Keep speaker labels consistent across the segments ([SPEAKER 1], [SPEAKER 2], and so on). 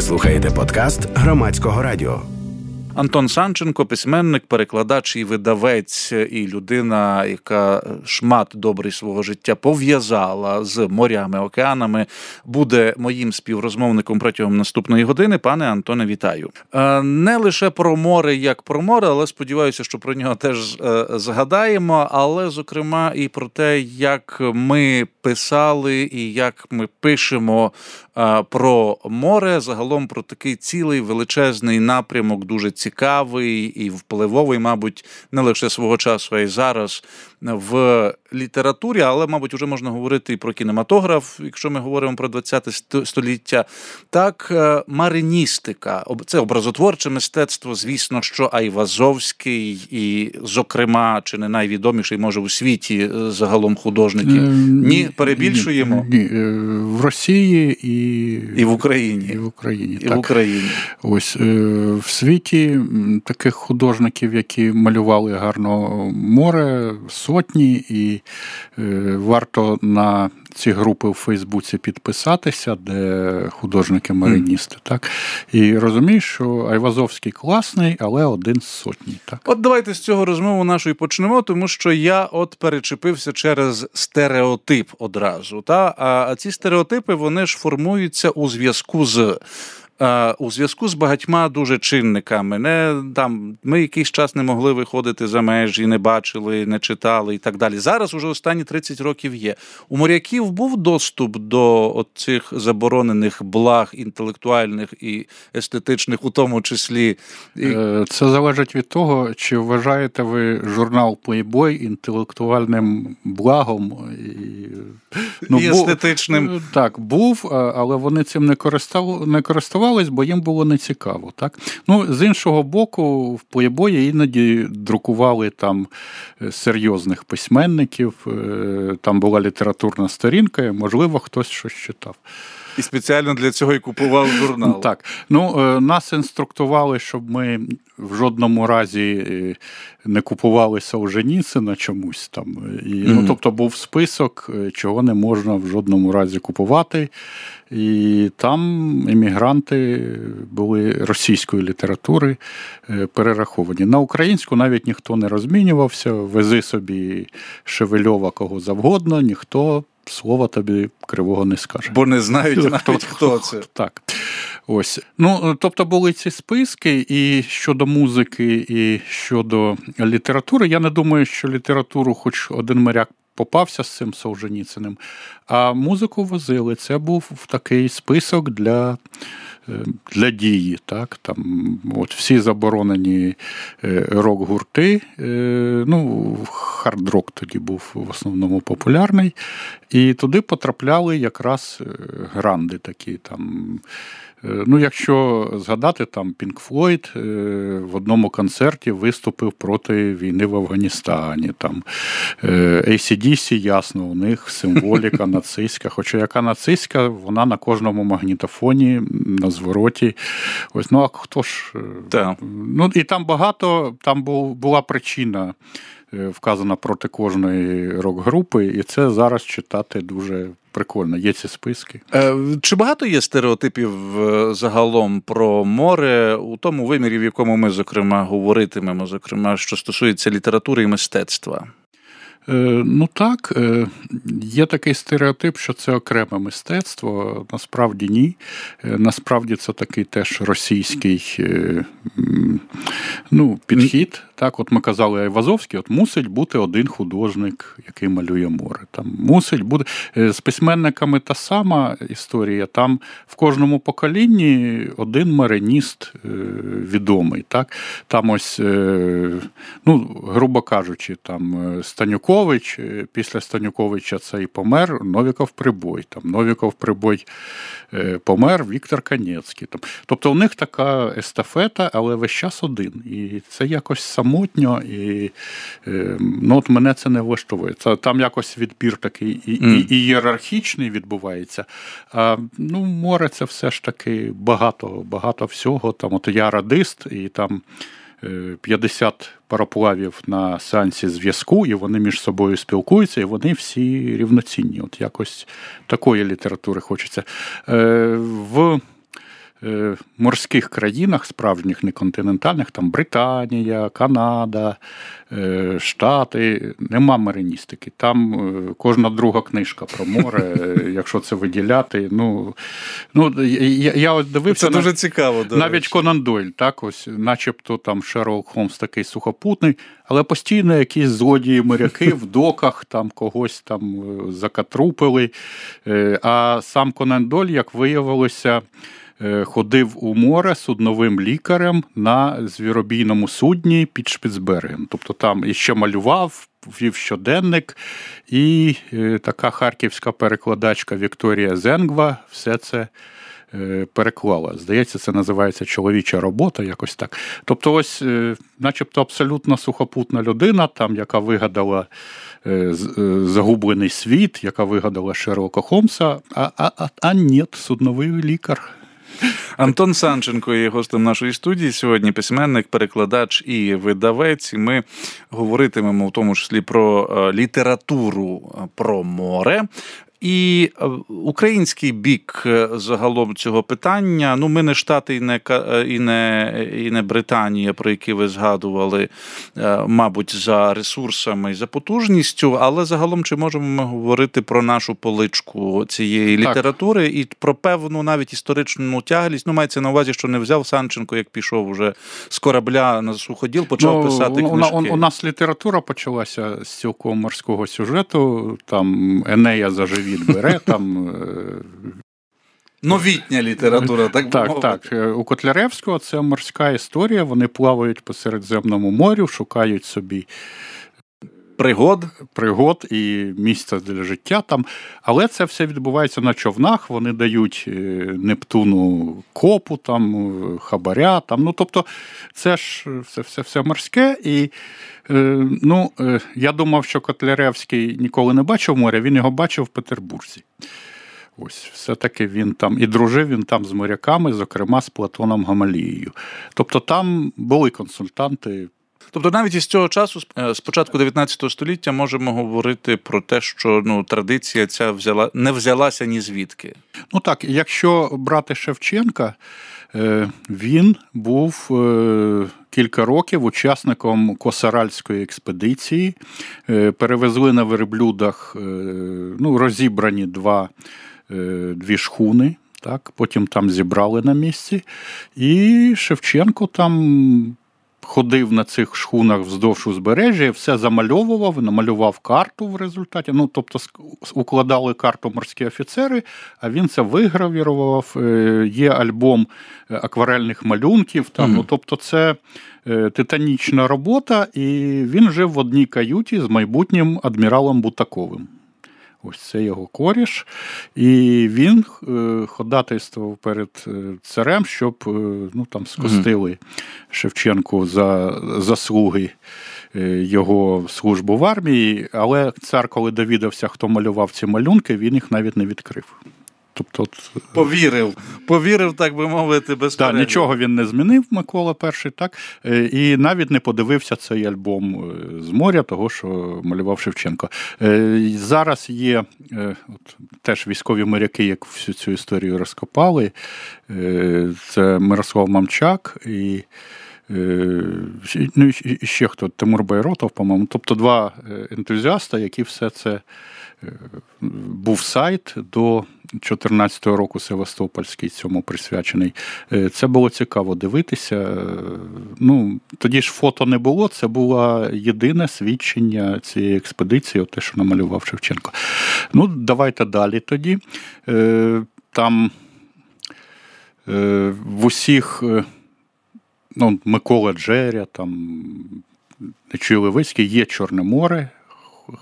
[SPEAKER 1] Ви слухаєте подкаст громадського радіо.
[SPEAKER 2] Антон Санченко, письменник, перекладач і видавець, і людина, яка шмат добрий свого життя пов'язала з морями, океанами, буде моїм співрозмовником протягом наступної години. Пане Антоне, вітаю. Е, не лише про море, як про море, але сподіваюся, що про нього теж е, згадаємо. Але зокрема і про те, як ми писали і як ми пишемо про море, загалом про такий цілий величезний напрямок, дуже цікавий і впливовий, мабуть, не лише свого часу, а й зараз в літературі, але, мабуть, вже можна говорити і про кінематограф, якщо ми говоримо про ХХ століття. Так, е, мариністика, це образотворче мистецтво, звісно, що Айвазовський, і, зокрема, чи не найвідоміший, може, у світі е, загалом художників. Ні, перебільшуємо
[SPEAKER 3] Ні, е, в Росії і
[SPEAKER 2] і в Україні.
[SPEAKER 3] І в Україні.
[SPEAKER 2] І так. в Україні.
[SPEAKER 3] Ось в світі таких художників, які малювали гарно море сотні, і е, варто на ці групи в Фейсбуці підписатися, де художники-мариністи. Mm. так? І розумієш, що Айвазовський класний, але один з сотні. Так?
[SPEAKER 2] От давайте з цього розмову нашої почнемо, тому що я от перечепився через стереотип одразу. Та? А ці стереотипи вони ж формуються у зв'язку з у зв'язку з багатьма дуже чинниками. Не там ми якийсь час не могли виходити за межі, не бачили, не читали і так далі. Зараз уже останні 30 років є. У моряків був доступ до цих заборонених благ інтелектуальних і естетичних, у тому числі.
[SPEAKER 3] Е, це залежить від того, чи вважаєте ви журнал Playboy інтелектуальним благом і,
[SPEAKER 2] ну, і естетичним. Був,
[SPEAKER 3] так, був, але вони цим не користували користувались, бо їм було нецікаво. Так? Ну, З іншого боку, в плейбої іноді друкували там е, серйозних письменників, е, там була літературна сторінка, можливо, хтось щось читав.
[SPEAKER 2] І спеціально для цього і купував журнал.
[SPEAKER 3] Так. Ну, е, Нас інструктували, щоб ми в жодному разі не купували Солженіцина чомусь там. І, mm-hmm. ну, Тобто був список, чого не можна в жодному разі купувати. І там емігранти були російської літератури е, перераховані. На українську навіть ніхто не розмінювався, вези собі Шевельова кого завгодно, ніхто слова тобі кривого не скаже.
[SPEAKER 2] Бо не знають навіть хто це.
[SPEAKER 3] Так. Ось. Ну, Тобто були ці списки, і щодо музики, і щодо літератури. Я не думаю, що літературу, хоч один моряк попався з цим Солженіциним, а музику возили. Це був такий список для е, для дії. Так? Там, от Всі заборонені е, рок-гурти. Е, ну, Хард-рок тоді був в основному популярний. І туди потрапляли якраз гранди такі. там ну, якщо згадати, там Пінк Флойд в одному концерті виступив проти війни в Афганістані. Там ACDC, ясно, у них символіка нацистська. Хоча яка нацистська, вона на кожному магнітофоні, на звороті. Ось, ну а хто ж?
[SPEAKER 2] Да.
[SPEAKER 3] Ну і там багато, там була причина. Вказана проти кожної рок-групи, і це зараз читати дуже Прикольно, є ці списки.
[SPEAKER 2] Е, чи багато є стереотипів е, загалом про море у тому вимірі, в якому ми, зокрема, говоритимемо, зокрема, що стосується літератури і мистецтва?
[SPEAKER 3] Е, ну так, є такий стереотип, що це окреме мистецтво. Насправді ні. Насправді це такий теж російський ну, підхід. Так, от ми казали Айвазовський, от мусить бути один художник, який малює море. Там мусить бути е, з письменниками та сама історія. Там в кожному поколінні один мариніст е, відомий. Так? Там ось, е, ну, грубо кажучи, там Станюкович, після Станюковича це і помер, Новіков Прибой. Там Новіков Прибой помер, Віктор Канецький. Тобто у них така естафета, але весь час один. І це якось само самотньо, і е, ну, от мене це не влаштовує. Це, Там якось відбір такий і, mm. і, і ієрархічний відбувається. А ну, море це все ж таки багато багато всього. Там от Я радист, і там 50 е, пароплавів на сеансі зв'язку, і вони між собою спілкуються, і вони всі рівноцінні. От якось такої літератури хочеться. Е, в морських країнах, справжніх не континентальних, там Британія, Канада, е, Штати, нема мариністики. Там е, кожна друга книжка про море, е, якщо це виділяти. Ну, ну я, я ось дивився.
[SPEAKER 2] Це дуже цікаво.
[SPEAKER 3] Навіть
[SPEAKER 2] речі.
[SPEAKER 3] Конан Дойль, так, ось, начебто там Шерлок Холмс такий сухопутний, але постійно якісь злодії моряки в доках там когось там е, закатрупили. Е, А сам Конан Дойль, як виявилося, е, ходив у море судновим лікарем на звіробійному судні під Шпіцбергем. Тобто там іще малював. Вів щоденник, і е, така харківська перекладачка Вікторія Зенгва все це е, переклала. Здається, це називається чоловіча робота, якось так. Тобто, ось, е, начебто, абсолютно сухопутна людина, там, яка вигадала е, е, загублений світ, яка вигадала Шерлока Холмса, а, а, а, а ні, судновий лікар.
[SPEAKER 2] Антон Санченко є гостем нашої студії сьогодні. Письменник, перекладач і видавець. Ми говоритимемо в тому числі про е, літературу е, про море. І е, український бік е, загалом цього питання. Ну, ми не Штати і не е, і не, і не Британія, про які ви згадували, мабуть, за ресурсами і за потужністю, але загалом чи можемо ми говорити про нашу поличку цієї
[SPEAKER 3] Так.
[SPEAKER 2] літератури і про певну навіть історичну тяглість? Ну, мається на увазі, що не взяв Санченко, як пішов уже з корабля на суходіл, почав писати
[SPEAKER 3] у, у, у, у нас література почалася з цілком морського сюжету. Там Енея за живіт бере, там е,
[SPEAKER 2] Новітня література, так би
[SPEAKER 3] Так,
[SPEAKER 2] мовити.
[SPEAKER 3] так. Е, У Котляревського це морська історія. Вони плавають по Середземному морю, шукають собі
[SPEAKER 2] Пригод.
[SPEAKER 3] пригод і місця для життя там. Але це все відбувається на човнах. Вони дають е, Нептуну копу, там, е, хабаря. Там. Ну, тобто, це ж все, все, все морське. І е, ну, я думав, що Котляревський ніколи не бачив моря, він його бачив в Петербурзі. Ось, все-таки він там і дружив він там з моряками, зокрема з Платоном Гамалією. Тобто там були консультанти.
[SPEAKER 2] Тобто навіть із цього часу, е, з початку 19 століття, можемо говорити про те, що ну, традиція ця взяла, не взялася ні звідки.
[SPEAKER 3] Ну так, якщо брати Шевченка, е, він був е, кілька років учасником Косаральської експедиції. Е, Перевезли на верблюдах е, ну, розібрані два, е, дві шхуни. Так, потім там зібрали на місці. І Шевченко там ходив на цих шхунах вздовж узбережжя, все замальовував, намалював карту в результаті. Ну, тобто, укладали карту морські офіцери, а він це вигравірував. Е, Є альбом е, акварельних малюнків. Там,
[SPEAKER 2] Мгм.
[SPEAKER 3] ну, тобто, це е, титанічна робота, і він жив в одній каюті з майбутнім адміралом Бутаковим. Ось це його коріш. І він е, ходатайствував перед е, царем, щоб е, ну, там, скостили Шевченку за заслуги його службу в армії. Але цар, коли довідався, хто малював ці малюнки, він їх навіть не відкрив. Тобто, от,
[SPEAKER 2] Повірив, повірив, так би мовити, без
[SPEAKER 3] так, нічого він не змінив, Микола І, так, е, і навіть не подивився цей альбом е, з моря, того, що малював Шевченко. Е, Зараз є е, от, теж військові моряки, як всю цю історію розкопали. Е, Це Мирослав Мамчак і. е, Ну, і ще хто Тимур Байротов, по-моєму. Тобто два е, ентузіаста, які все це е, був сайт до 14-го року Севастопольський цьому присвячений. Е, Це було цікаво дивитися. Е, Ну, тоді ж фото не було, це було єдине свідчення цієї експедиції, те, що намалював Шевченко. Ну, давайте далі тоді. Е, Там в усіх. Ну, Микола Джеря, там Левицький, є Чорне море,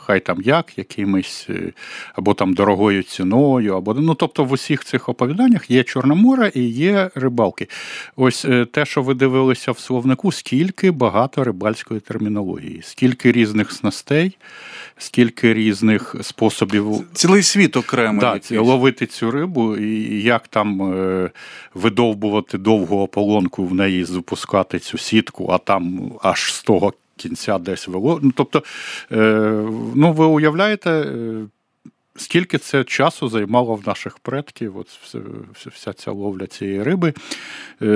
[SPEAKER 3] хай там як, якимось, е, або там дорогою ціною, або ну, тобто в усіх цих оповіданнях є Чорне море і є рибалки. Ось е, те, що ви дивилися в словнику, скільки багато рибальської термінології, скільки різних снастей, скільки різних способів
[SPEAKER 2] Цілий світ окремо.
[SPEAKER 3] Да,
[SPEAKER 2] якийсь.
[SPEAKER 3] ловити цю рибу, і як там е, видовбувати довгу ополонку в неї запускати цю сітку, а там аж з того кінця десь вело. Ну, тобто, е, ну, ви уявляєте, е, скільки це часу займало в наших предків, от вся ця ловля цієї риби. Е,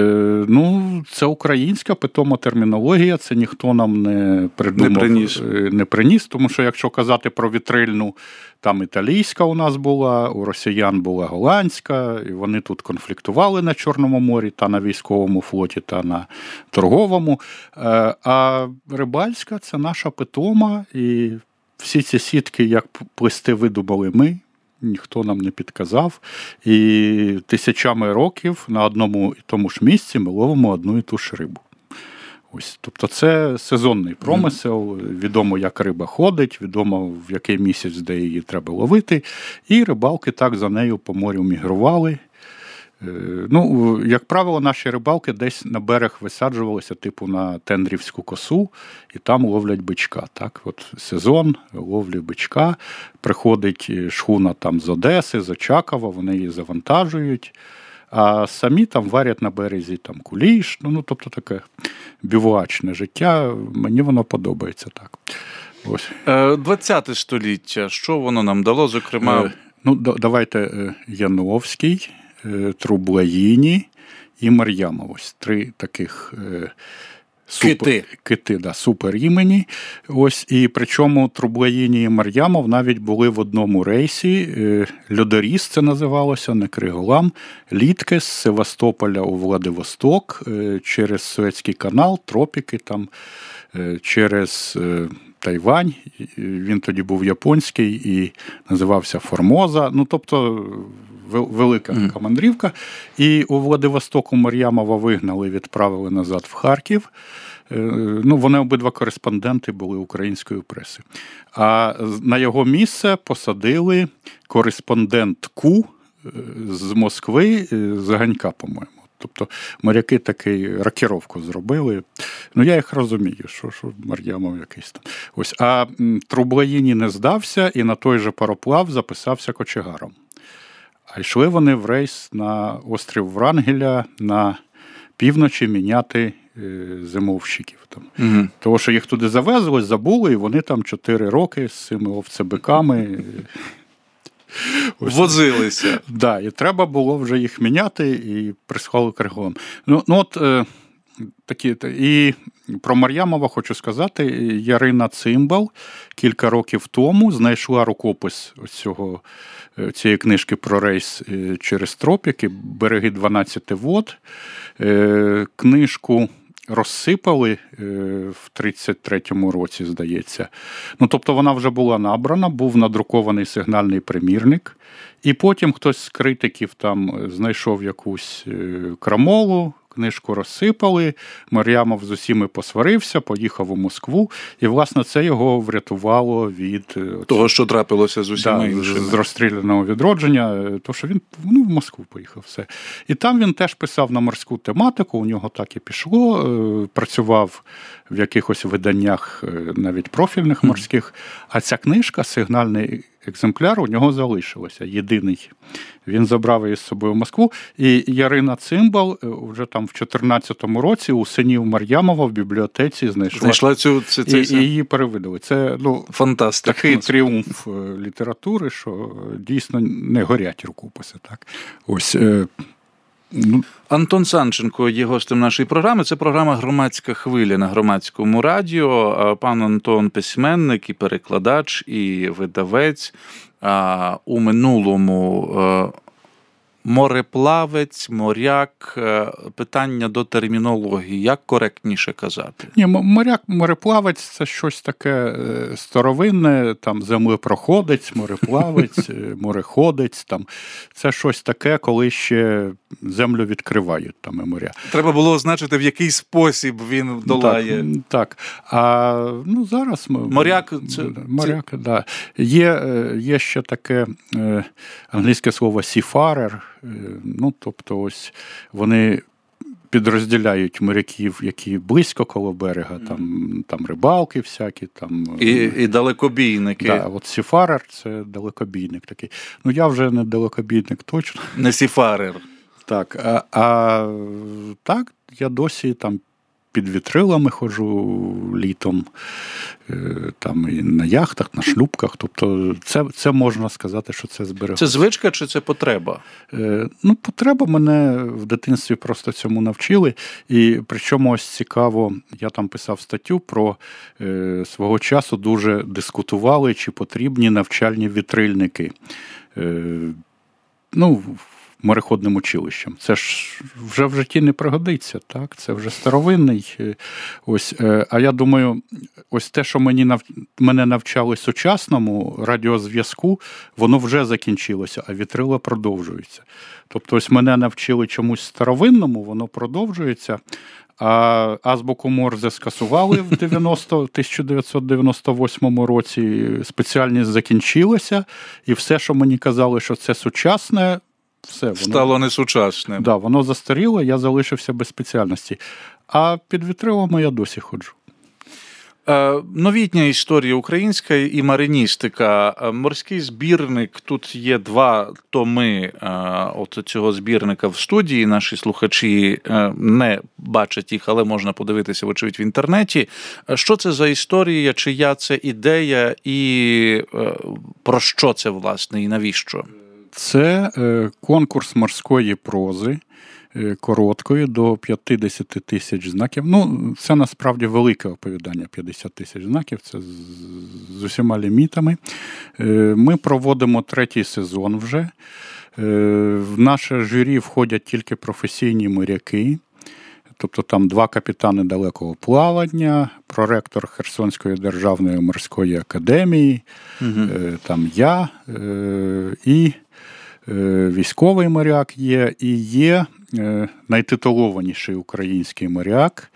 [SPEAKER 3] ну, Це українська питома термінологія, це ніхто нам не придумав,
[SPEAKER 2] не приніс.
[SPEAKER 3] Е, не приніс. Тому що, якщо казати про вітрильну, там італійська у нас була, у росіян була голландська, і вони тут конфліктували на Чорному морі, та на військовому флоті, та на торговому. Е, а рибальська це наша питома. і всі ці сітки, як плести, видумали ми, ніхто нам не підказав. І тисячами років на одному і тому ж місці ми ловимо одну і ту ж рибу. Ось, Тобто це сезонний промисел, відомо, як риба ходить, відомо в який місяць, де її треба ловити. І рибалки так за нею по морю мігрували. Е, ну, Як правило, наші рибалки десь на берег висаджувалися, типу на Тендрівську косу, і там ловлять бичка. Так? От Сезон ловлі бичка, приходить шхуна там з Одеси, з Очакова, вони її завантажують, а самі там варять на березі там куліш. Ну, ну тобто таке бівуачне життя. Мені воно подобається так.
[SPEAKER 2] Ось. 20 е, століття, що воно нам дало, зокрема. Е,
[SPEAKER 3] ну, Давайте Яновський. Е, Трублаїні і Мар'яма. Ось три таких е,
[SPEAKER 2] супер, кити,
[SPEAKER 3] кити да, супер імені. Ось, І причому Трублаїні і Мар'ямов навіть були в одному рейсі. Е, Льодоріс це називалося, не Криголам, літки з Севастополя у Владивосток через Суецький канал, тропіки там, через. Тайвань, він тоді був японський і називався Формоза. Ну, тобто велика така мандрівка. І у Владивостоку Мар'ямова вигнали, відправили назад в Харків. Е, ну, Вони обидва кореспонденти були української преси. А на його місце посадили кореспондентку е, з Москви, е, з Ганька, по-моєму. Тобто моряки таки ракіровку зробили. Ну, я їх розумію, що що Мар'ямов якийсь там. Ось. А Трублаїні не здався і на той же пароплав записався кочегаром. А йшли вони в рейс на острів Врангеля на півночі міняти е, зимовщиків. Там. Угу. Тому що їх туди завезли, забули, і вони там 4 роки з цими овцебиками.
[SPEAKER 2] Ось. Возилися.
[SPEAKER 3] Да, І треба було вже їх міняти і присхали криголом. Ну, ну от е, такі, І про Мар'ямова хочу сказати: Ярина Цимбал кілька років тому знайшла рукопис цього Е, цієї книжки про рейс е, через тропіки, береги 12 вод. Е, книжку розсипали в 33-му році, здається. Ну, Тобто вона вже була набрана, був надрукований сигнальний примірник. І потім хтось з критиків там знайшов якусь крамолу, книжку розсипали. Мар'ямов з усіми посварився, поїхав у Москву, і, власне, це його врятувало від
[SPEAKER 2] е, того, що трапилося з усіма
[SPEAKER 3] да, з розстріляного відродження. Е, то що він ну, в Москву поїхав все. І там він теж писав на морську тематику. У нього так і пішло. Е, працював в якихось виданнях, навіть профільних морських. А ця книжка сигнальний екземпляр у нього залишилося. Єдиний. Він забрав її з собою в Москву. І Ярина Цимбал е, вже там в 2014 році у синів Мар'ямова в бібліотеці знайшла
[SPEAKER 2] знайшла цю це, це,
[SPEAKER 3] і, і її перевидали. Це ну,
[SPEAKER 2] Фантастик.
[SPEAKER 3] такий тріумф е, літератури, що дійсно не горять рукописи. Так? Ось. Е,
[SPEAKER 2] Ну, Антон Санченко є гостем нашої програми. Це програма Громадська хвиля на громадському радіо. Пан Антон письменник і перекладач, і видавець. У минулому Мореплавець, моряк, е, питання до термінології, як коректніше казати?
[SPEAKER 3] Ні, моряк, мореплавець це щось таке е, старовинне, там землепроходець, мореплавець, е, мореходець. Там це щось таке, коли ще землю відкривають там і моря.
[SPEAKER 2] Треба було означити, в який спосіб він долає.
[SPEAKER 3] Так, так. А ну зараз ми
[SPEAKER 2] моряк це
[SPEAKER 3] моряк, це... да. Є, є ще таке англійське слово сіфарер. Е, ну, тобто, ось вони підрозділяють моряків, які близько коло берега, там там рибалки всякі. там...
[SPEAKER 2] І і далекобійники.
[SPEAKER 3] Да, от Сіфарер це далекобійник такий. Ну, я вже не далекобійник точно.
[SPEAKER 2] Не Сіфарер.
[SPEAKER 3] Так, а, а так, я досі там під вітрилами ходжу літом, е, там і на яхтах, на шлюбках. Тобто, це це можна сказати, що це зберегло.
[SPEAKER 2] Це звичка чи це потреба?
[SPEAKER 3] Е, ну, потреба мене в дитинстві просто цьому навчили. І причому ось цікаво, я там писав статтю про е, свого часу дуже дискутували, чи потрібні навчальні вітрильники. Ну, мореходним училищем. Це ж вже в житті не пригодиться, так? Це вже старовинний. Е, ось. Е, а я думаю, ось те, що мені нав... мене навчали сучасному радіозв'язку, воно вже закінчилося, а вітрила продовжується. Тобто, ось мене навчили чомусь старовинному, воно продовжується. А азбуку Морзе скасували в 90, 1998 році. Спеціальність закінчилася, і все, що мені казали, що це сучасне, все воно
[SPEAKER 2] стало несучасним.
[SPEAKER 3] Да, воно застаріло, я залишився без спеціальності. А під вітрилами я досі ходжу.
[SPEAKER 2] Е, новітня історія українська і мариністика. Е, морський збірник. Тут є два томи е, от цього збірника в студії. Наші слухачі не бачать їх, але можна подивитися, вочевидь, в інтернеті. Що це за історія, чия це ідея, і про що це власне, і навіщо?
[SPEAKER 3] Це конкурс морської прози. Е, короткою до 50 тисяч знаків. Ну, це насправді велике оповідання 50 тисяч знаків, це з усіма лімітами. Е, ми проводимо третій сезон вже. Е, в наше журі входять тільки професійні моряки. Тобто там два капітани далекого плавання, проректор Херсонської державної морської академії, угу. там я і військовий моряк є, і є Е, найтитулованіший український моряк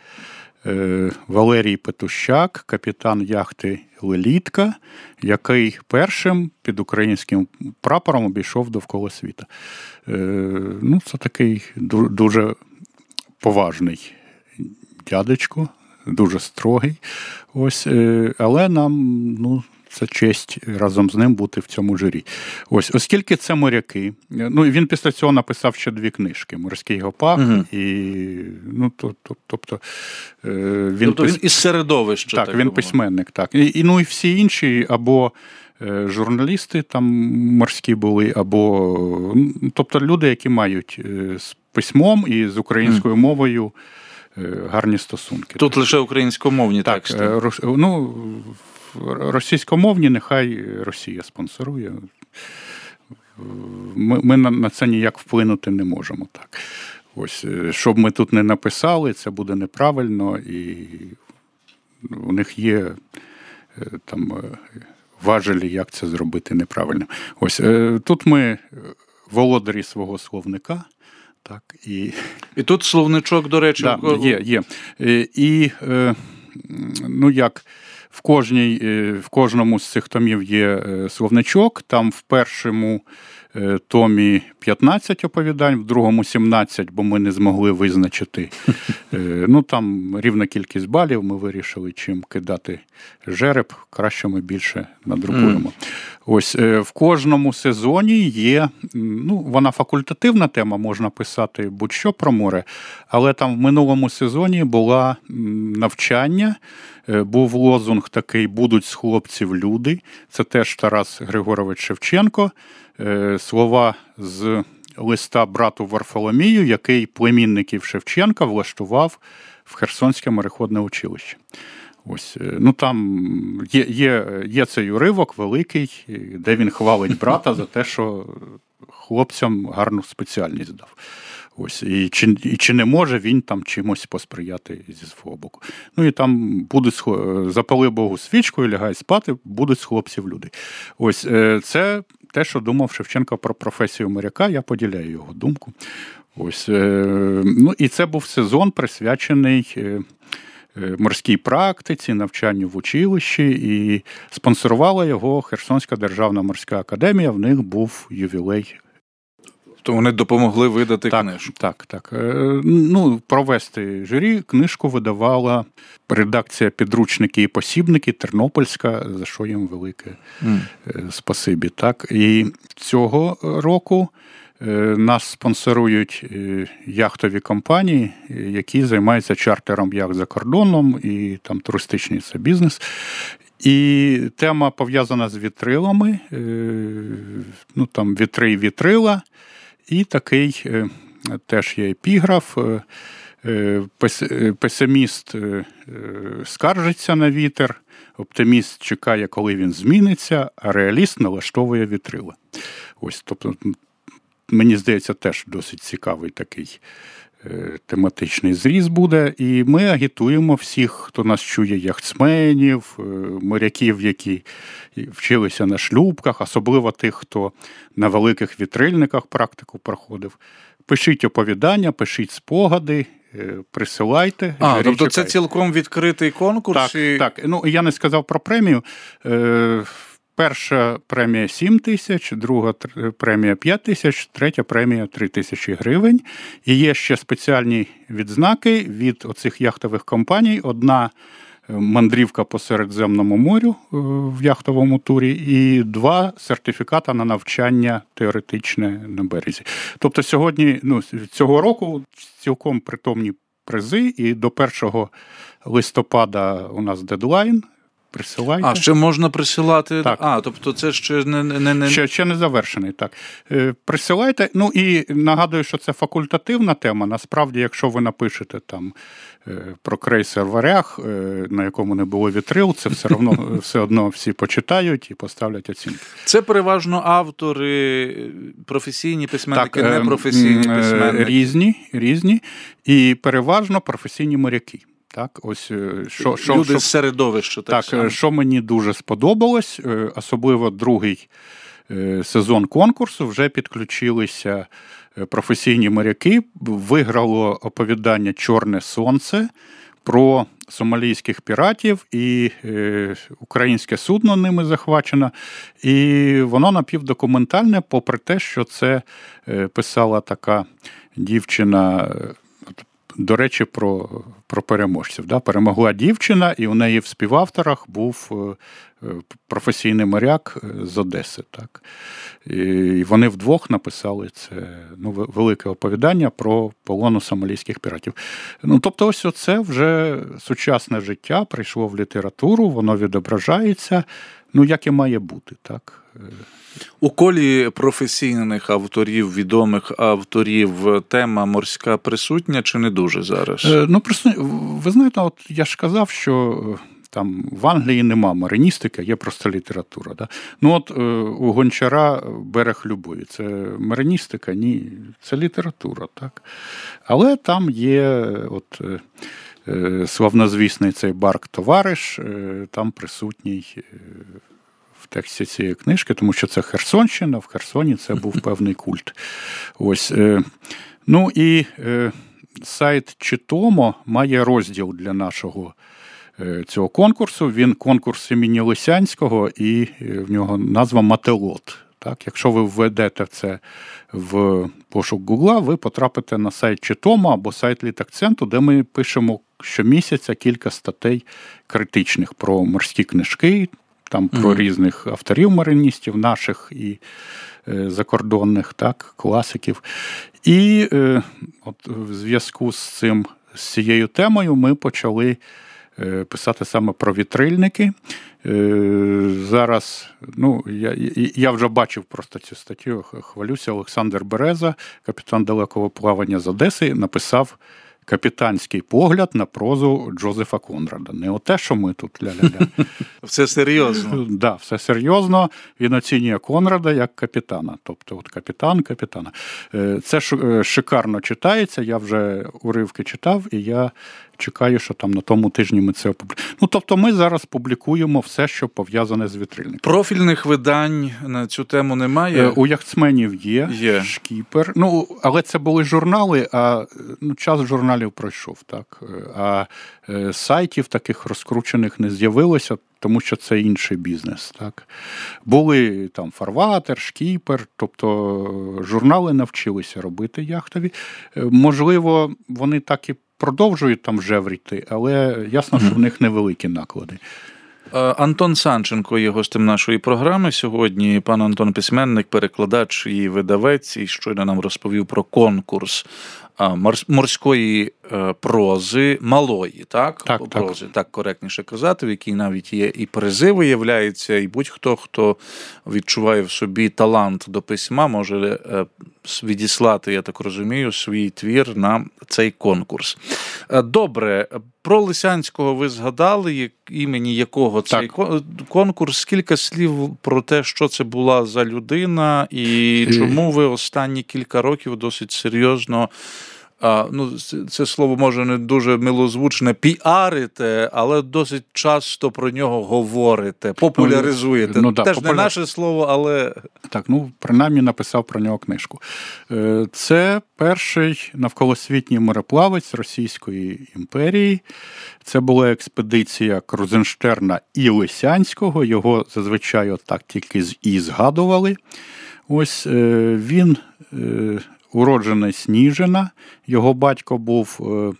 [SPEAKER 3] е, Валерій Петущак, капітан яхти Лелітка, який першим під українським прапором обійшов довкола світа. Е, ну, Це такий дуже поважний дядечко, дуже строгий. Ось, Але нам ну, це честь разом з ним бути в цьому журі. Ось, оскільки це моряки. Ну він після цього написав ще дві книжки: Морський гопак угу. і ну то, то, тобто
[SPEAKER 2] е, він тобто він із середовища.
[SPEAKER 3] Так, так він письменник, так. І, і ну і всі інші або. Е, журналісти там морські були, або тобто люди, які мають е, з письмом і з українською мовою гарні стосунки.
[SPEAKER 2] Тут лише українськомовні так, тексти.
[SPEAKER 3] Ну, російськомовні, нехай Росія спонсорує. Ми ми на це ніяк вплинути не можемо. так. Ось, е, Щоб ми тут не написали, це буде неправильно, і у них є е, там е, важелі, як це зробити неправильно. Ось тут ми володарі свого словника. Так, І
[SPEAKER 2] і тут словничок, до речі,
[SPEAKER 3] да, є. є. І ну як в кожній, е, в кожному з цих томів є е, словничок. Там в першому Е, томі 15 оповідань, в другому 17, бо ми не змогли визначити. Ну там рівна кількість балів. Ми вирішили, чим кидати жереб, краще ми більше надрукуємо. Mm. Ось е, в кожному сезоні є. Ну, вона факультативна тема, можна писати будь-що про море, але там в минулому сезоні була навчання. Був лозунг такий Будуть з хлопців люди. Це теж Тарас Григорович Шевченко. Е, слова з листа брату Варфоломію, який племінників Шевченка влаштував в Херсонське мореходне училище. Ось, е, ну Там є є, є цей уривок великий, де він хвалить брата за те, що хлопцям гарну спеціальність дав. Ось, І чи і чи не може він там чимось посприяти зі свого боку. Ну і там будуть запали Богу свічку і лягай спати, будуть з хлопців люди. Ось це те, що думав Шевченко про професію моряка, я поділяю його думку. Ось, е, ну І це був сезон присвячений. Е, морській практиці, навчанню в училищі, і спонсорувала його Херсонська державна морська академія. В них був ювілей
[SPEAKER 2] то вони допомогли видати
[SPEAKER 3] так,
[SPEAKER 2] книжку.
[SPEAKER 3] Так, так. Е, ну, Провести журі книжку видавала редакція підручники і посібники Тернопільська, за що їм велике mm. спасибі. Так. І цього року нас спонсорують яхтові компанії, які займаються чартером яхт за кордоном і там туристичний це бізнес. І тема пов'язана з вітрилами, ну там вітри вітрила, і такий теж є епіграф. Песиміст скаржиться на вітер, оптиміст чекає, коли він зміниться, а реаліст налаштовує вітрила. Ось, тобто, мені здається, теж досить цікавий такий е, тематичний зріз буде. І ми агітуємо всіх, хто нас чує, яхтсменів, е, моряків, які вчилися на шлюбках, особливо тих, хто на великих вітрильниках практику проходив. Пишіть оповідання, пишіть спогади. Е, присилайте.
[SPEAKER 2] А, тобто це цілком відкритий конкурс?
[SPEAKER 3] Так, і... так. Ну, я не сказав про премію. Перша премія 7 тисяч, друга премія 5 тисяч, третя премія 3 тисячі гривень. І є ще спеціальні відзнаки від оцих яхтових компаній. Одна е, мандрівка по Середземному морю е, в яхтовому турі, і два сертифіката на навчання теоретичне на березі. Тобто, сьогодні, ну, цього року цілком притомні призи, і до 1 листопада у нас дедлайн присилайте.
[SPEAKER 2] А, ще можна присилати.
[SPEAKER 3] Так.
[SPEAKER 2] А, тобто це ще не не, не...
[SPEAKER 3] Ще, ще не завершений. Так. Е, присилайте. Ну і нагадую, що це факультативна тема. Насправді, якщо ви напишете там е, про крейсер варяг, е, на якому не було вітрил, це все одно все одно всі почитають і поставлять оцінки.
[SPEAKER 2] Це переважно автори, професійні письменники, так, непрофесійні письменники.
[SPEAKER 3] Різні, різні. І переважно професійні моряки. Так, ось
[SPEAKER 2] е, що, що, Люди що, з середовища.
[SPEAKER 3] Так, так е, що мені дуже сподобалось, е, особливо другий сезон конкурсу, вже підключилися професійні моряки, виграло оповідання Чорне Сонце про сомалійських піратів, і українське судно ними захвачено. І воно напівдокументальне, попри те, що це писала така дівчина. До речі, про про переможців. Да? Перемогла дівчина, і у неї в співавторах був е, е, професійний моряк е, з Одеси. Так? І вони вдвох написали це ну, велике оповідання про полону сомалійських піратів. Ну, Тобто, ось це вже сучасне життя прийшло в літературу, воно відображається, ну, як і має бути. так.
[SPEAKER 2] У колі професійних авторів, відомих авторів, тема морська присутня чи не дуже зараз?
[SPEAKER 3] Е, ну, ви знаєте, от я ж казав, що е, там в Англії нема мариністики, є просто література. Да? Ну от е, у Гончара берег любові. Це мариністика, ні, це література, так. Але там є от. Славнозвісний цей барк товариш, там присутній в тексті цієї книжки, тому що це Херсонщина, в Херсоні це був певний культ. Ось. Е, ну і е, сайт Читомо має розділ для нашого. Е, цього конкурсу він конкурс імені Лисянського, і в нього назва Мателот. Так, Якщо ви введете це в пошук Гугла, ви потрапите на сайт Читома або сайт Літакценту, де ми пишемо щомісяця кілька статей критичних про морські книжки, там про mm-hmm. різних авторів мариністів, наших і е, закордонних, так, класиків. І е, от в зв'язку з цим, з цією темою, ми почали е, писати саме про вітрильники. Е, зараз, ну, я я вже бачив просто цю статтю, хвалюся, Олександр Береза, капітан далекого плавання з Одеси, написав капітанський погляд на прозу Джозефа Конрада. Не оте, що ми тут ля-ля-ля.
[SPEAKER 2] Все серйозно.
[SPEAKER 3] Да, все серйозно. Він оцінює Конрада як капітана. Тобто, от капітан, капітана. Е, це е, шикарно читається. Я вже уривки читав, і я чекаю, що там на тому тижні ми це опублікуємо. Ну тобто, ми зараз публікуємо все, що пов'язане з вітрильником.
[SPEAKER 2] Профільних видань на цю тему немає. Е,
[SPEAKER 3] у яхтсменів є, є. шкіпер. Ну але це були журнали. А ну час журналів пройшов так. А е, сайтів таких розкручених не з'явилося. Тому що це інший бізнес. Так? Були там фарватер, шкіпер, тобто журнали навчилися робити яхтові. Е, можливо, вони так і продовжують там жевріти, але ясно, що в них невеликі наклади.
[SPEAKER 2] Е, Антон Санченко є гостем нашої програми сьогодні. Пан Антон письменник, перекладач і видавець, і щойно нам розповів про конкурс морської е, прози, малої, так?
[SPEAKER 3] Так,
[SPEAKER 2] прози,
[SPEAKER 3] так.
[SPEAKER 2] так коректніше казати, в якій навіть є і призи виявляються, і будь-хто, хто відчуває в собі талант до письма, може е, відіслати, я так розумію, свій твір на цей конкурс. Добре, про Лисянського ви згадали, імені якого цей так. конкурс. Кілька слів про те, що це була за людина, і чому ви останні кілька років досить серйозно ну, Це слово може не дуже милозвучне, піарите, але досить часто про нього говорите, популяризуєте. Ну, да, Теж популя... не наше слово, але.
[SPEAKER 3] Так, ну принаймні написав про нього книжку. Е, це перший навколосвітній мореплавець Російської імперії. Це була експедиція Крузенштерна і Лисянського. Його зазвичай так тільки і згадували. Ось е, він е, уроджений Сніжина. Його батько був е,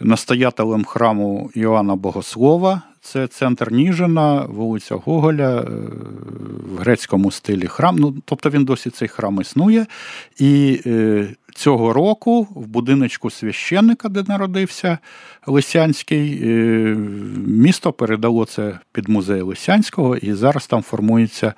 [SPEAKER 3] настоятелем храму Іоанна Богослова. Це центр Ніжина, вулиця Гоголя, е, в грецькому стилі храм. Ну, Тобто він досі цей храм існує. І е, цього року в будиночку священника, де народився Лисянський, е, місто передало це під музей Лисянського, і зараз там формується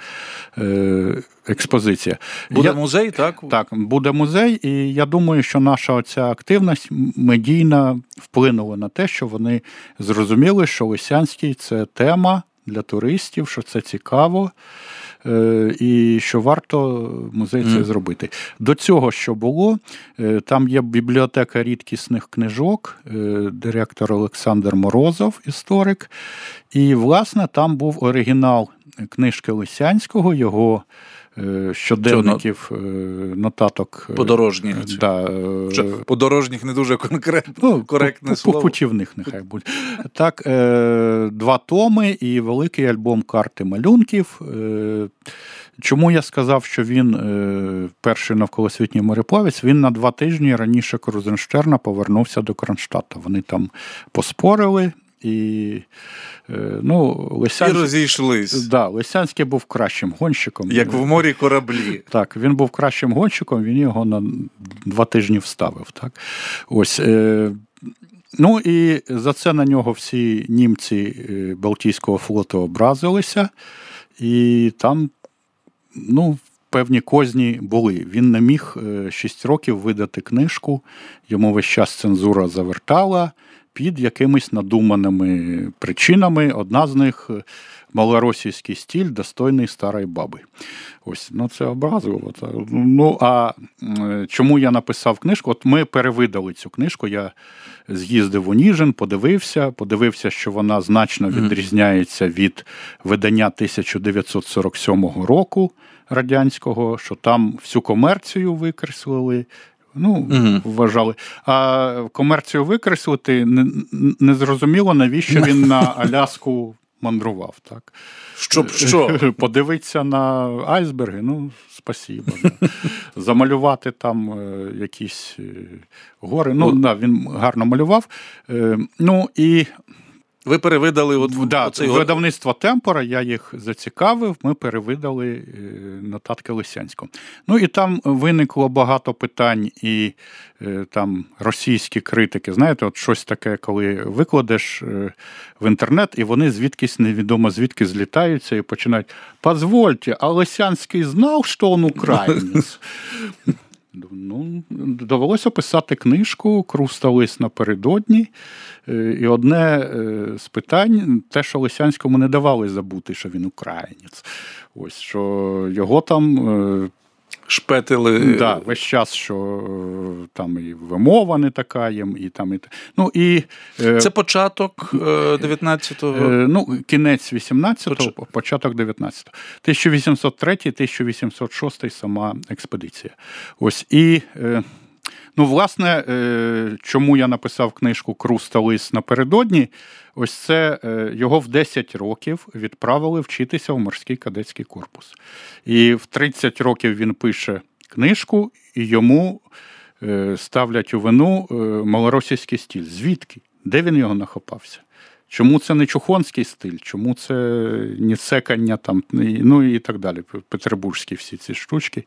[SPEAKER 3] е, експозиція.
[SPEAKER 2] Буде я, музей, так?
[SPEAKER 3] Так, буде музей, і я думаю, що наша оця активність медійна вплинула на те, що вони зрозуміли, що Лисянський це тема для туристів, що це цікаво. Е, і що варто музей це зробити. До цього, що було, е, там є бібліотека рідкісних книжок, е, директор Олександр Морозов, історик. І, власне, там був оригінал книжки Лисянського, його. Щоденників нотаток
[SPEAKER 2] подорожніх.
[SPEAKER 3] Да,
[SPEAKER 2] подорожніх не дуже конкретно ну, коректне слово.
[SPEAKER 3] Путівних нехай буде. Так, два томи і великий альбом карти малюнків. Чому я сказав, що він перший навколосвітній мореплавець? Він на два тижні раніше Крузенштерна повернувся до Кронштадта. Вони там поспорили. І ну, Лисянський,
[SPEAKER 2] І розійшлись.
[SPEAKER 3] Да, Лисянський був кращим гонщиком.
[SPEAKER 2] Як в морі кораблі.
[SPEAKER 3] Так, він був кращим гонщиком, він його на два тижні вставив. Так? Ось. Е, Ну і за це на нього всі німці Балтійського флоту образилися, і там ну, певні козні були. Він не міг 6 років видати книжку, йому весь час цензура завертала під якимись надуманими причинами. Одна з них малоросійський стіль, достойний старої баби. Ось, ну це образливо. Ну а чому я написав книжку? От ми перевидали цю книжку. Я з'їздив у Ніжин, подивився, подивився, що вона значно відрізняється від видання 1947 року радянського, що там всю комерцію викреслили. Ну, угу. вважали. А комерцію викреслити не, не навіщо він на Аляску мандрував. так.
[SPEAKER 2] Щоб що?
[SPEAKER 3] Подивитися на айсберги, ну, спасибо. Да. Замалювати там е, якісь е, гори. Ну, да, він гарно малював. Е, ну, і
[SPEAKER 2] ви перевидали от
[SPEAKER 3] да, оцей видавництво Темпора, я їх зацікавив, ми перевидали е, нотатки Лисянського. Ну і там виникло багато питань, і е, там російські критики. Знаєте, от щось таке, коли викладеш е, в інтернет, і вони звідкись невідомо звідки злітаються і починають. Позвольте, а Лисянський знав, що він українець? Ну, Довелося писати книжку крустались напередодні. Е, і одне е, з питань, те, що Лисянському не давали забути, що він українець. Ось що його там е,
[SPEAKER 2] шпетили.
[SPEAKER 3] Да, Весь час, що там і вимова не така є, і там і ну і
[SPEAKER 2] це початок 19-го?
[SPEAKER 3] Ну, кінець 18-го, початок 19-го. 1803-1806 сама експедиція. Ось і. Ну, власне, чому я написав книжку Круста лис напередодні? Ось це його в 10 років відправили вчитися в морський кадетський корпус. І в 30 років він пише книжку, і йому ставлять у вину малоросійський стіль. Звідки? Де він його нахопався? Чому це не чухонський стиль, чому це не цекання, там, ну і так далі. Петербурзькі всі ці штучки.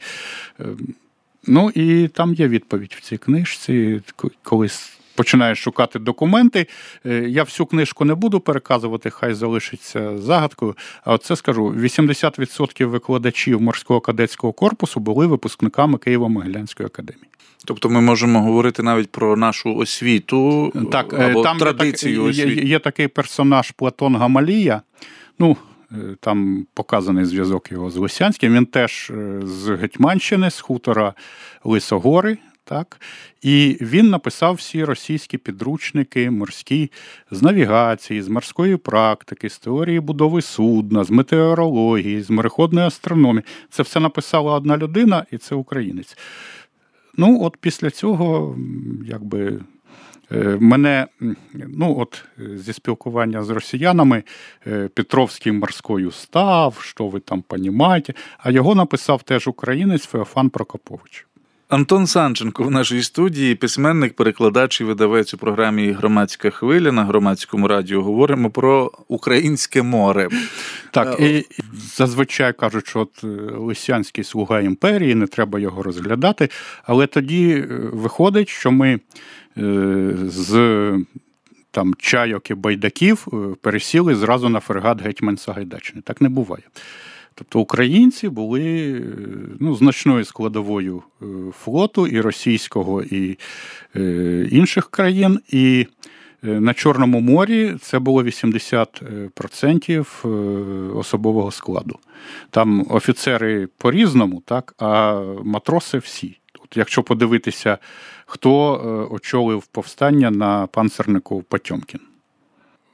[SPEAKER 3] Ну і там є відповідь в цій книжці, коли починаєш шукати документи. Е, я всю книжку не буду переказувати, хай залишиться загадкою. А це скажу: 80% викладачів морського кадетського корпусу були випускниками Києво-Могилянської академії.
[SPEAKER 2] Тобто ми можемо говорити навіть про нашу освіту
[SPEAKER 3] так,
[SPEAKER 2] е, або
[SPEAKER 3] там
[SPEAKER 2] традицію
[SPEAKER 3] є,
[SPEAKER 2] освіти.
[SPEAKER 3] Є, є такий персонаж Платон Гамалія. Ну, там показаний зв'язок його з Лисянським. Він теж з Гетьманщини, з хутора Лисогори. Так? І він написав всі російські підручники морські з навігації, з морської практики, з теорії будови судна, з метеорології, з мореходної астрономії. Це все написала одна людина, і це українець. Ну, от після цього, якби. Е, мене ну от зі спілкування з росіянами е, Петровський морською став, що ви там понімаєте, а його написав теж українець Феофан Прокопович.
[SPEAKER 2] Антон Санченко в нашій студії, письменник, перекладач і видавець у програмі Громадська хвиля на громадському радіо. Говоримо про українське море.
[SPEAKER 3] Так е, і зазвичай кажуть, що от е, Лисянський слуга імперії, не треба його розглядати. Але тоді е, виходить, що ми з там чайок і байдаків пересіли зразу на фрегат Гетьман Сагайдачний. Так не буває. Тобто українці були ну, значною складовою е, флоту і російського, і е, інших країн. І е, на Чорному морі це було 80% особового складу. Там офіцери по-різному, так, а матроси всі. От Якщо подивитися, хто очолив повстання на панцернику Потьомкін.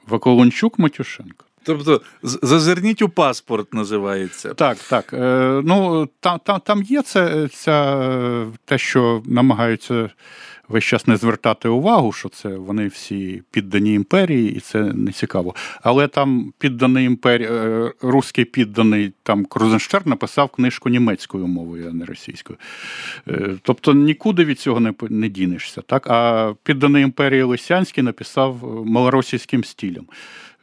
[SPEAKER 3] Ваколончук Матюшенко.
[SPEAKER 2] Тобто зазирніть у паспорт називається.
[SPEAKER 3] Так, так. Е, ну, Там там, там є це, ця, те, що намагаються весь час не звертати увагу, що це вони всі піддані імперії, і це не цікаво. Але там підданий імперії, е, русський підданий там Крузенштерн написав книжку німецькою мовою, а не російською. Е, тобто нікуди від цього не не дінешся. Так? А підданий імперії Лисянський написав малоросійським стилем.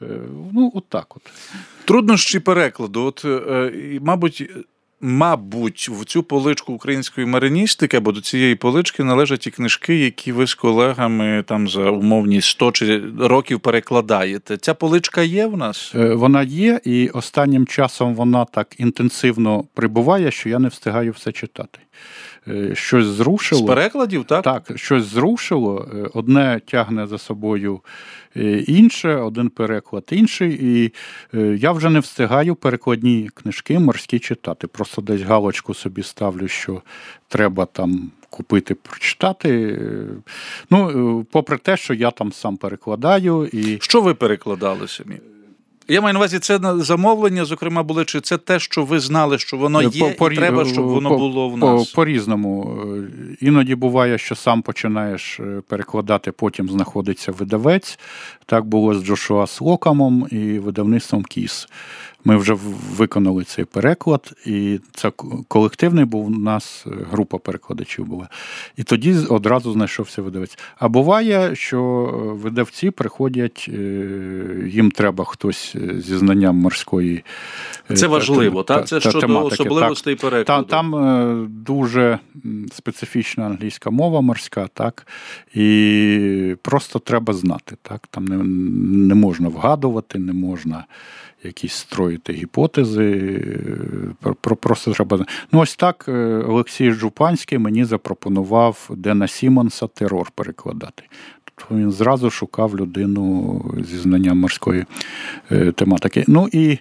[SPEAKER 3] Е, ну, от так от.
[SPEAKER 2] Труднощі перекладу. От, е, мабуть, Мабуть, в цю поличку української мариністики або до цієї полички належать і книжки, які ви з колегами там за умовні 100 років перекладаєте. Ця поличка є в нас?
[SPEAKER 3] Е, вона є, і останнім часом вона так інтенсивно прибуває, що я не встигаю все читати. Е, щось зрушило.
[SPEAKER 2] З перекладів, так?
[SPEAKER 3] Так, щось зрушило. Е, одне тягне за собою е, інше, один переклад інший. І я вже не встигаю перекладні книжки морські читати. Просто десь галочку собі ставлю, що треба там. Купити, прочитати. Ну, попри те, що я там сам перекладаю. і...
[SPEAKER 2] Що ви перекладали самі? Я маю на увазі, це замовлення, зокрема, були, чи це те, що ви знали, що воно є, по, і треба, щоб воно
[SPEAKER 3] по,
[SPEAKER 2] було в нас?
[SPEAKER 3] По, різному Іноді буває, що сам починаєш е, перекладати, потім знаходиться видавець. Так було з Джошуа Слокамом і видавництвом Кіс. Ми вже виконали цей переклад, і це колективний був у нас е, група перекладачів була. І тоді одразу знайшовся видавець. А буває, що е, видавці приходять, е, їм треба хтось зі знанням морської.
[SPEAKER 2] Це важливо, та, так? Це та, щодо особливостей перекладу.
[SPEAKER 3] Там, там дуже специфічна англійська мова морська, так, і просто треба знати. так, Там не, не можна вгадувати, не можна якісь строїти гіпотези. Про Просто треба. Ну, ось так е, Олексій Жупанський мені запропонував Дена Сімонса терор перекладати. Він зразу шукав людину зі знанням морської е, тематики. Ну і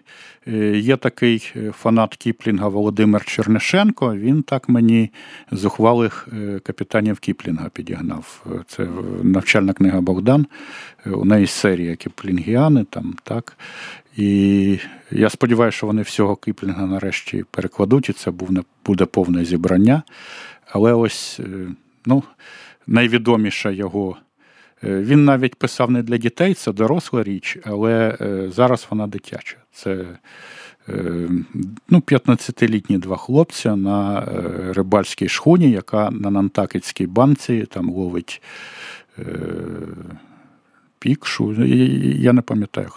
[SPEAKER 3] е, є такий фанат Кіплінга Володимир Чернишенко. Він так мені зухвалих капітанів Кіплінга підігнав. Це навчальна книга Богдан. У неї серія Кіплінгіани там, так. І я сподіваюся, що вони всього Кіплінга нарешті перекладуть, і це буде повне зібрання. Але ось е, ну, найвідоміша його. Е, він навіть писав не для дітей, це доросла річ, але е, зараз вона дитяча. Це ну, 15-літні два хлопця на рибальській шхуні, яка на Нантакетській банці там ловить пікшу. Я не пам'ятаю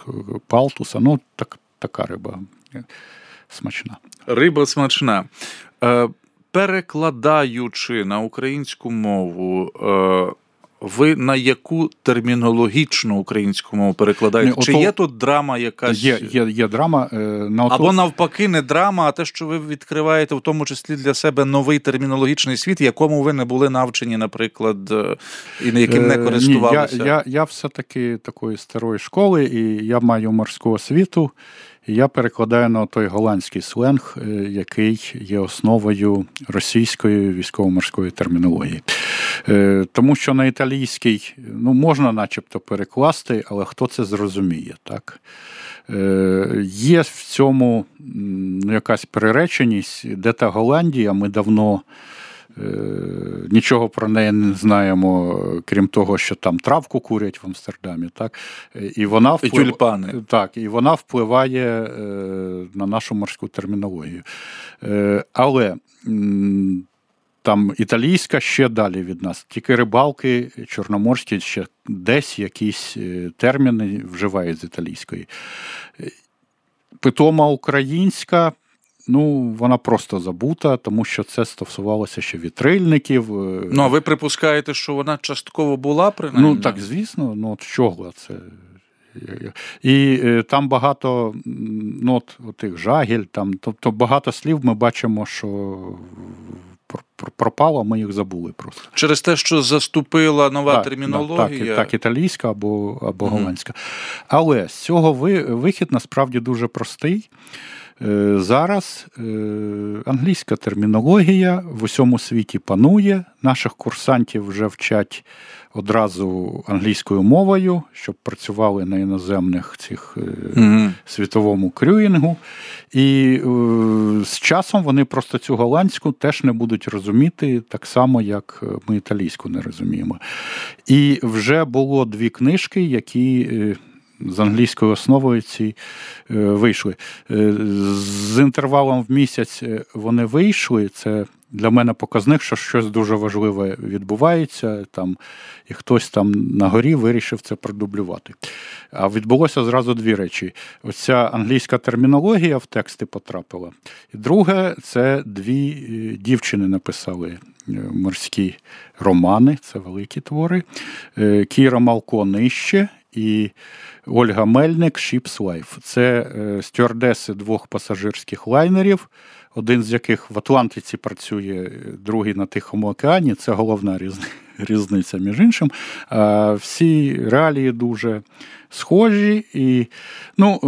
[SPEAKER 3] палтуса. Ну, так, така риба смачна.
[SPEAKER 2] Риба смачна. Е, перекладаючи на українську мову, е, ви на яку термінологічну українську мову перекладаєте? Не, Чи ото... є тут драма якась?
[SPEAKER 3] Є є, є драма. Е,
[SPEAKER 2] на ото... Або навпаки, не драма, а те, що ви відкриваєте в тому числі для себе новий термінологічний світ, якому ви не були навчені, наприклад, е, і яким не користувалися?
[SPEAKER 3] Ні, Я я, я все-таки такої старої школи, і я маю морську освіту. Я перекладаю на той голландський сленг, е, який є основою російської військово-морської термінології. Е, тому що на італійський ну, можна начебто перекласти, але хто це зрозуміє? так? Е, є в цьому ну, якась перереченість, де та Голландія, ми давно. Е, нічого про неї не знаємо, крім того, що там травку курять в Амстердамі. Так? І вона вплив...
[SPEAKER 2] і тюльпани.
[SPEAKER 3] Так, і вона впливає на нашу морську термінологію. Але там італійська ще далі від нас. Тільки рибалки чорноморські ще десь якісь е, терміни вживають з італійської. Питома українська. Ну, вона просто забута, тому що це стосувалося ще вітрильників.
[SPEAKER 2] Е, ну, а ви припускаєте, що вона частково була принаймні?
[SPEAKER 3] Ну, так, звісно, ну от чого це. І е, там багато ну, от, тих жагель, там, тобто багато слів ми бачимо, що пропало, ми їх забули просто.
[SPEAKER 2] Через те, що заступила нова так, термінологія.
[SPEAKER 3] Так, так, італійська або або угу. голландська. Але з цього вихід насправді дуже простий. Е, зараз е, англійська термінологія в усьому світі панує. Наших курсантів вже вчать одразу англійською мовою, щоб працювали на іноземних цих mm світовому крюїнгу. І з часом вони просто цю голландську теж не будуть розуміти так само, як ми італійську не розуміємо. І вже було дві книжки, які. З англійською основою ці вийшли. З інтервалом в місяць вони вийшли. Це для мене показник, що щось дуже важливе відбувається, там, і хтось там на горі вирішив це продублювати. А відбулося зразу дві речі: оця англійська термінологія в тексти потрапила. І друге, це дві е, дівчини написали е, морські романи, це великі твори. Е, Кіра Малко нижче і Ольга Мельник Ships Life. Це стюардеси двох пасажирських лайнерів один з яких в Атлантиці працює, другий на Тихому океані. Це головна різниця між іншим. Всі реалії дуже схожі. І ну, е,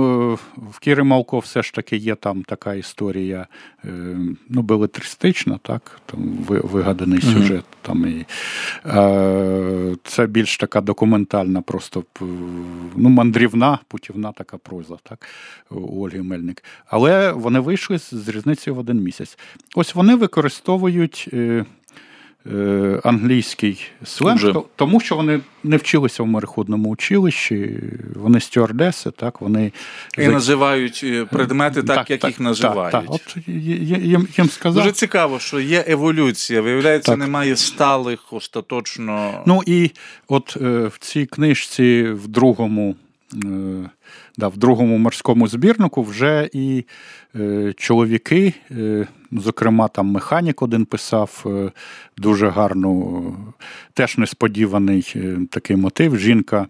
[SPEAKER 3] в Кіри Малко все ж таки є там така історія е, ну, белетристична, так, там вигаданий mm-hmm. сюжет. Там, і, Це більш така документальна, просто ну, мандрівна, путівна така проза так, у Ольги Мельник. Але вони вийшли з різницею в один місяць. Ось вони використовують. Е, англійський сленг, тому що вони не вчилися в мореходному училищі, вони стюардеси, так вони
[SPEAKER 2] і називають е, предмети так, так як так, їх називають. Так, так.
[SPEAKER 3] От їм, їм сказав.
[SPEAKER 2] Дуже цікаво, що є еволюція. Виявляється, немає сталих остаточно.
[SPEAKER 3] Ну і от е, в цій книжці в другому. Да, В другому морському збірнику вже і е, чоловіки, е, зокрема, там механік один писав е, дуже гарну, теж несподіваний е, такий мотив. Жінка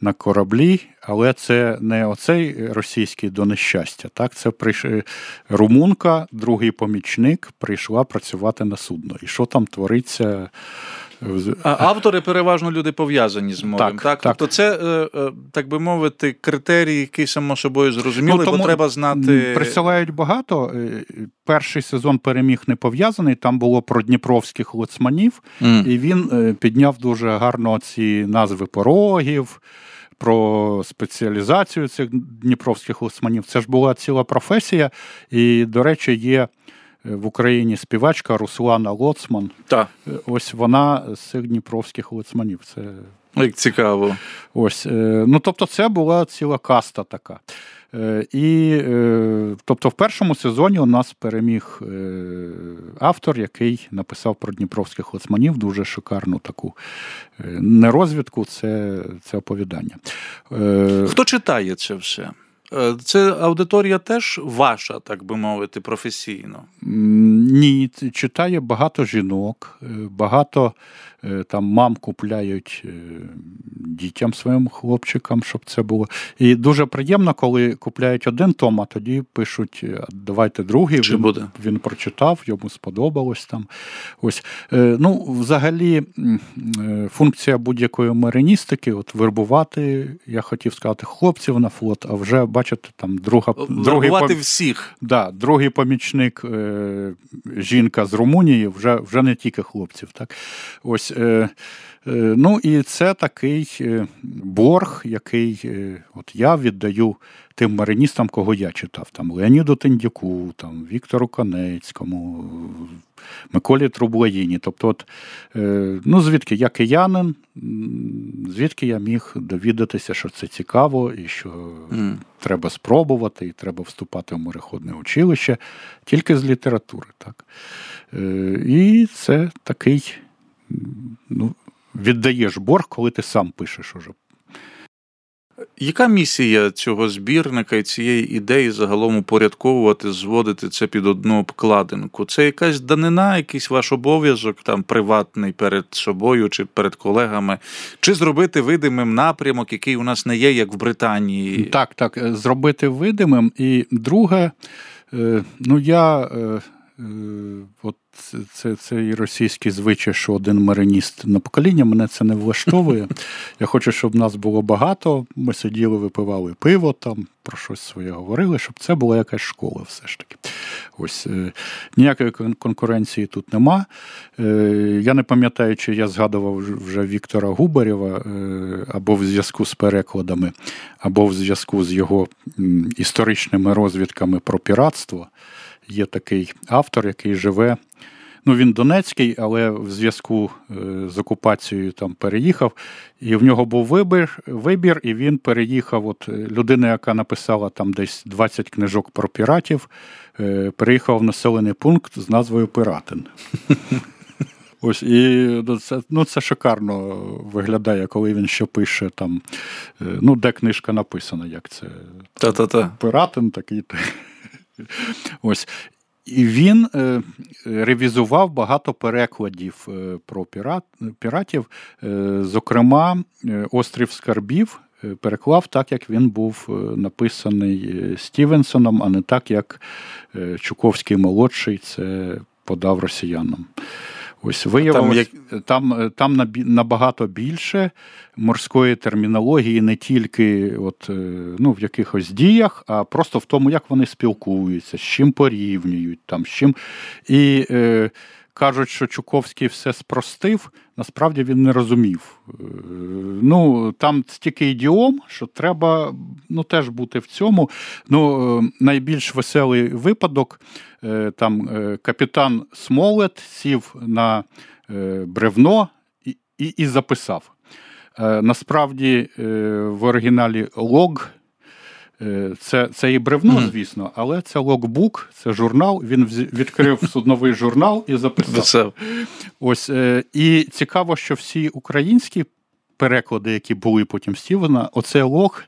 [SPEAKER 3] на кораблі, але це не оцей російський до нещастя. Так, це прийш... румунка, другий помічник, прийшла працювати на судно. І що там твориться?
[SPEAKER 2] А Автори переважно люди пов'язані з морем. Так, так? так. Тобто це, е, е, так би мовити, критерій, який само собою зрозумілий, ну, бо треба знати.
[SPEAKER 3] Присилають багато. Е, перший сезон переміг не пов'язаний. Там було про дніпровських лоцманів, mm. і він підняв дуже гарно ці назви порогів. Про спеціалізацію цих дніпровських лоцманів. Це ж була ціла професія, і, до речі, є в Україні співачка Руслана Лоцман.
[SPEAKER 2] Так.
[SPEAKER 3] Ось вона з цих дніпровських лоцманів. Це
[SPEAKER 2] як цікаво.
[SPEAKER 3] Ось. Е, ну тобто, це була ціла каста така. Е, і, Тобто, в першому сезоні у нас переміг автор, який написав про дніпровських лоцманів дуже шикарну таку не розвідку, це, це оповідання.
[SPEAKER 2] Хто читає це все? Е, це аудиторія теж ваша, так би мовити, професійно?
[SPEAKER 3] Ні, читає багато жінок, е, багато Е, там мам купляють дітям своїм хлопчикам, щоб це було. І дуже приємно, коли купляють один том, а тоді пишуть: давайте другий.
[SPEAKER 2] Чи
[SPEAKER 3] він,
[SPEAKER 2] буде?
[SPEAKER 3] він прочитав, йому сподобалось там. Ось. Ну, Взагалі, функція будь-якої мариністики, от вербувати, я хотів сказати, хлопців на флот, а вже бачите, там друга
[SPEAKER 2] другий пом... всіх.
[SPEAKER 3] Да, другий помічник, жінка з Румунії, вже вже не тільки хлопців. так. Ось е, е, ну і це такий е, борг, який от я віддаю тим мариністам, кого я читав. Там Леоніду Тендюку, там Віктору Конецькому, Миколі Трублаїні. Тобто, от, ну звідки я киянин, звідки я міг довідатися, що це цікаво, і що mm. треба спробувати, і треба вступати в мореходне училище тільки з літератури. так. І це такий ну, віддаєш борг, коли ти сам пишеш уже.
[SPEAKER 2] Яка місія цього збірника і цієї ідеї загалом упорядковувати, зводити це під одну обкладинку? Це якась данина, якийсь ваш обов'язок, там приватний перед собою чи перед колегами, чи зробити видимим напрямок, який у нас не є, як в Британії?
[SPEAKER 3] Так, так, зробити видимим. І друге, е, ну я е, е, от це це, і російський звичай, що один мариніст на покоління. Мене це не влаштовує. Я хочу, щоб нас було багато. Ми сиділи, випивали пиво там, про щось своє говорили, щоб це була якась школа, все ж таки. Ось е, ніякої конкуренції тут нема. Е, я не пам'ятаю, чи я згадував вже Віктора Губарєва е, або в зв'язку з перекладами, або в зв'язку з його історичними розвідками про піратство. Є такий автор, який живе Ну, він Донецький, але в зв'язку е, з окупацією там переїхав, і в нього був вибір, вибір, і він переїхав. От е, людина, яка написала там десь 20 книжок про піратів, е, переїхав в населений пункт з назвою Пиратин. Ось і ну, це ну, це шикарно виглядає, коли він що пише там. Ну, де книжка написана, як це
[SPEAKER 2] Та-та-та.
[SPEAKER 3] Пиратин такий. Ось. І він е, ревізував багато перекладів е, про пірат, піратів, е, зокрема, Острів Скарбів переклав так, як він був написаний Стівенсоном, а не так, як Чуковський молодший це подав росіянам. Ось виявилось, там, там там набагато більше морської термінології, не тільки от, е, ну, в якихось діях, а просто в тому, як вони спілкуються, з чим порівнюють, там, з чим. І е, кажуть, що Чуковський все спростив, насправді він не розумів. Е, ну, Там стільки ідіом, що треба ну, теж бути в цьому. Ну, е, Найбільш веселий випадок. Там капітан Смолет сів на бревно і, і, і записав. Насправді в оригіналі лог Е, це це і бревно, звісно, але це локбук, це журнал. Він відкрив судновий журнал і записав. Ось е, І цікаво, що всі українські переклади, які були потім Стівена, оце лог.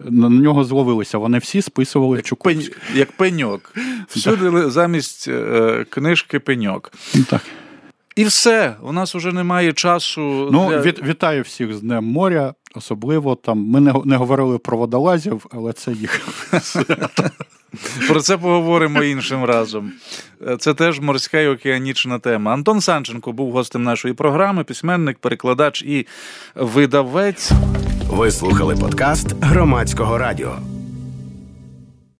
[SPEAKER 3] На нього зловилися, вони всі списували як Чуковський.
[SPEAKER 2] Пень, як пеньок. Всюди замість е, книжки пеньок.
[SPEAKER 3] Так.
[SPEAKER 2] І все, у нас вже немає часу.
[SPEAKER 3] Ну, для... від, Вітаю всіх з Днем моря. Особливо там ми не не говорили про водолазів, але це їх.
[SPEAKER 2] Про це поговоримо іншим разом. Це теж морська і океанічна тема. Антон Санченко був гостем нашої програми, письменник, перекладач і видавець.
[SPEAKER 1] Ви слухали подкаст громадського радіо.